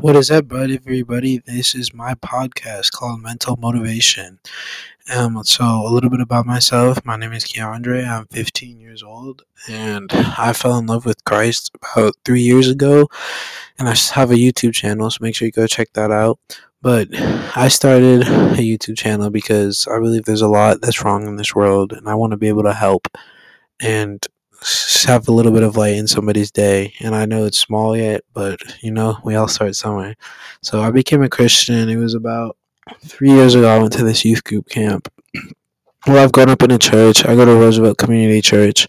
What is up, bud, everybody? This is my podcast called Mental Motivation. Um, so a little bit about myself. My name is Keandre. I'm 15 years old, and I fell in love with Christ about three years ago. And I have a YouTube channel, so make sure you go check that out. But I started a YouTube channel because I believe there's a lot that's wrong in this world, and I want to be able to help. And have a little bit of light in somebody's day. And I know it's small yet, but you know, we all start somewhere. So I became a Christian. It was about three years ago. I went to this youth group camp. Well, I've grown up in a church. I go to Roosevelt Community Church.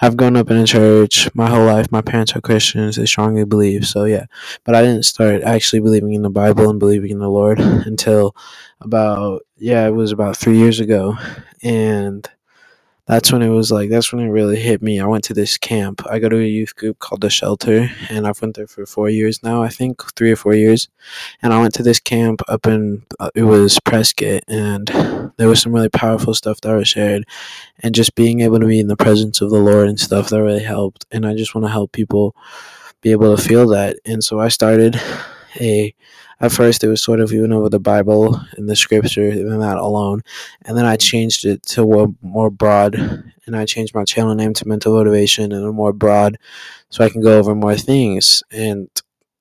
I've grown up in a church my whole life. My parents are Christians. They strongly believe. So, yeah. But I didn't start actually believing in the Bible and believing in the Lord until about, yeah, it was about three years ago. And that's when it was like that's when it really hit me. I went to this camp. I go to a youth group called the Shelter, and I've went there for four years now. I think three or four years. And I went to this camp up in uh, it was Prescott, and there was some really powerful stuff that was shared, and just being able to be in the presence of the Lord and stuff that really helped. And I just want to help people be able to feel that. And so I started a at first it was sort of even over the Bible and the scripture and that alone. And then I changed it to a more broad and I changed my channel name to mental motivation and a more broad so I can go over more things. And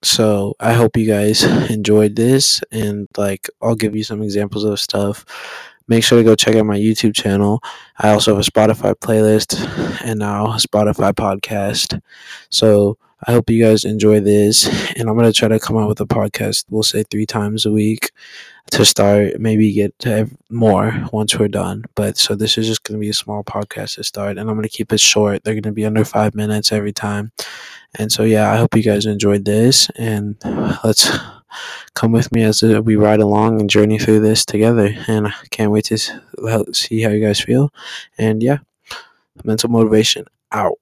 so I hope you guys enjoyed this and like I'll give you some examples of stuff. Make sure to go check out my YouTube channel. I also have a Spotify playlist and now a Spotify podcast. So I hope you guys enjoy this. And I'm going to try to come out with a podcast, we'll say three times a week to start, maybe get to more once we're done. But so this is just going to be a small podcast to start. And I'm going to keep it short. They're going to be under five minutes every time. And so, yeah, I hope you guys enjoyed this. And let's come with me as uh, we ride along and journey through this together. And I can't wait to see how you guys feel. And yeah, mental motivation out.